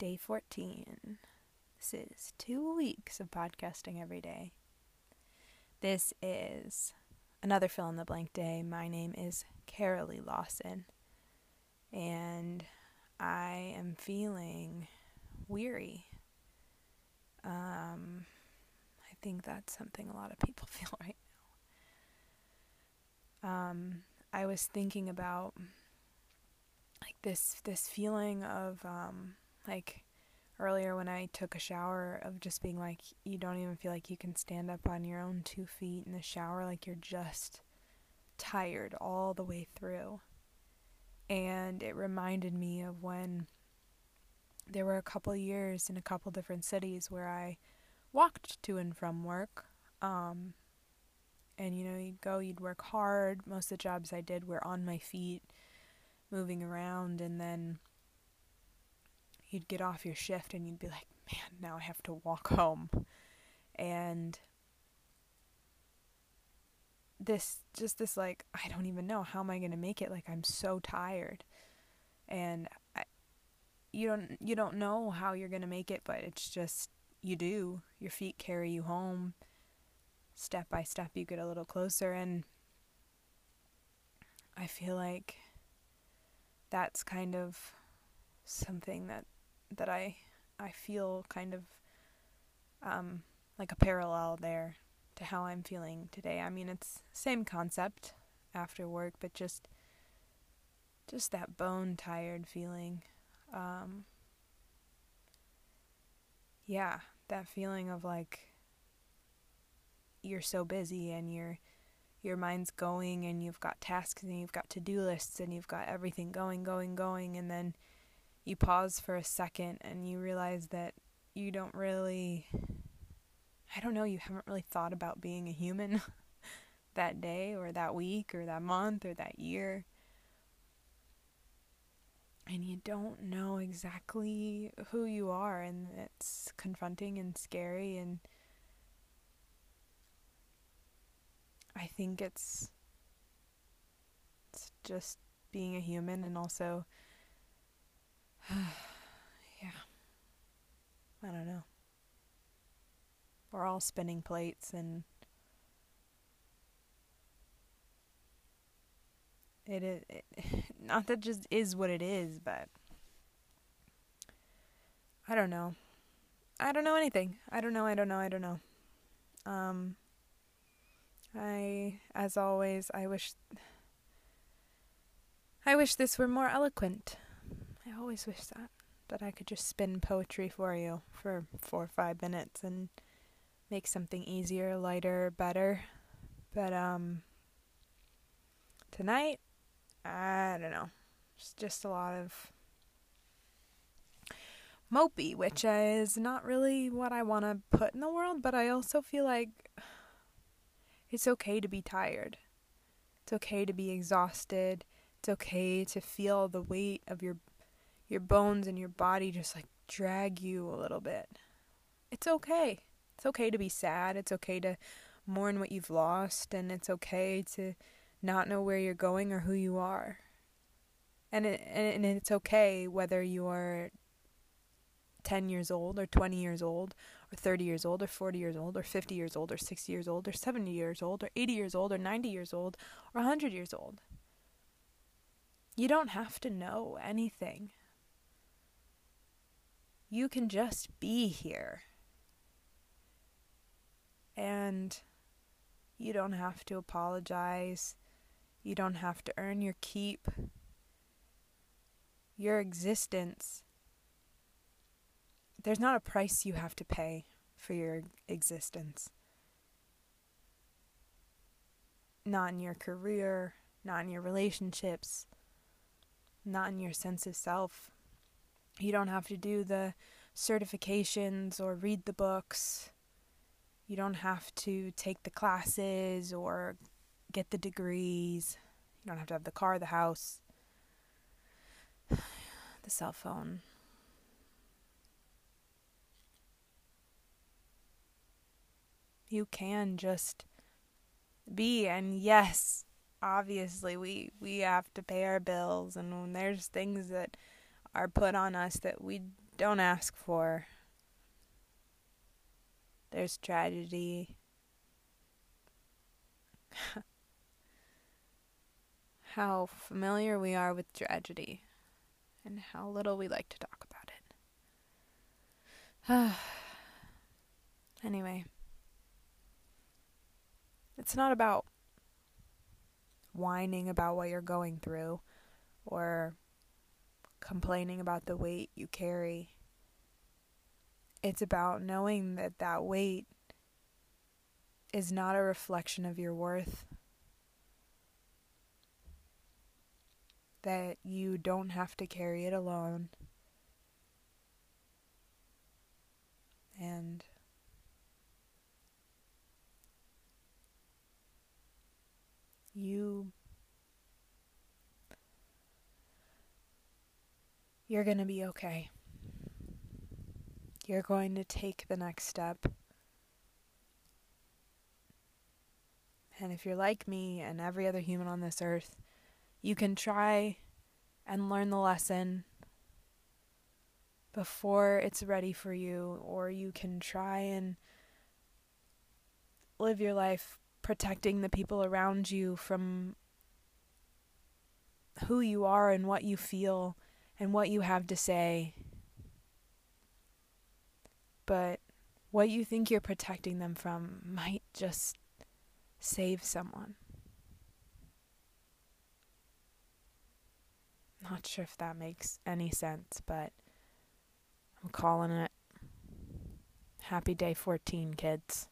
Day 14. This is two weeks of podcasting every day. This is another fill in the blank day. My name is Carolee Lawson, and I am feeling weary. Um, I think that's something a lot of people feel right now. Um, I was thinking about like this this feeling of um, like earlier when I took a shower of just being like you don't even feel like you can stand up on your own two feet in the shower like you're just tired all the way through. And it reminded me of when there were a couple years in a couple different cities where I walked to and from work um, and you know you'd go you'd work hard. Most of the jobs I did were on my feet moving around and then you'd get off your shift and you'd be like, man, now I have to walk home. And this, just this, like, I don't even know how am I going to make it? Like, I'm so tired. And I, you don't, you don't know how you're going to make it, but it's just, you do. Your feet carry you home. Step by step, you get a little closer. And I feel like that's kind of something that that I I feel kind of um, like a parallel there to how I'm feeling today. I mean, it's same concept after work, but just just that bone tired feeling. Um, yeah, that feeling of like you're so busy and your your mind's going and you've got tasks and you've got to-do lists and you've got everything going going going and then you pause for a second and you realize that you don't really I don't know, you haven't really thought about being a human that day or that week or that month or that year. And you don't know exactly who you are and it's confronting and scary and I think it's it's just being a human and also yeah. I don't know. We're all spinning plates and it is it, not that just is what it is, but I don't know. I don't know anything. I don't know, I don't know, I don't know. Um I as always I wish I wish this were more eloquent. I always wish that. That I could just spin poetry for you for four or five minutes and make something easier, lighter, better. But, um, tonight, I don't know. It's just a lot of mopey, which is not really what I want to put in the world, but I also feel like it's okay to be tired. It's okay to be exhausted. It's okay to feel the weight of your your bones and your body just like drag you a little bit. It's okay. It's okay to be sad. It's okay to mourn what you've lost and it's okay to not know where you're going or who you are. And it, and it's okay whether you are 10 years old or 20 years old or 30 years old or 40 years old or 50 years old or 60 years old or 70 years old or 80 years old or 90 years old or 100 years old. You don't have to know anything. You can just be here. And you don't have to apologize. You don't have to earn your keep. Your existence, there's not a price you have to pay for your existence. Not in your career, not in your relationships, not in your sense of self. You don't have to do the certifications or read the books. You don't have to take the classes or get the degrees. You don't have to have the car, the house, the cell phone. You can just be and yes, obviously we we have to pay our bills and there's things that are put on us that we don't ask for. There's tragedy. how familiar we are with tragedy and how little we like to talk about it. anyway, it's not about whining about what you're going through or complaining about the weight you carry. It's about knowing that that weight is not a reflection of your worth. That you don't have to carry it alone. And you you're going to be okay. You're going to take the next step. And if you're like me and every other human on this earth, you can try and learn the lesson before it's ready for you, or you can try and live your life protecting the people around you from who you are and what you feel and what you have to say. But what you think you're protecting them from might just save someone. Not sure if that makes any sense, but I'm calling it. Happy day 14, kids.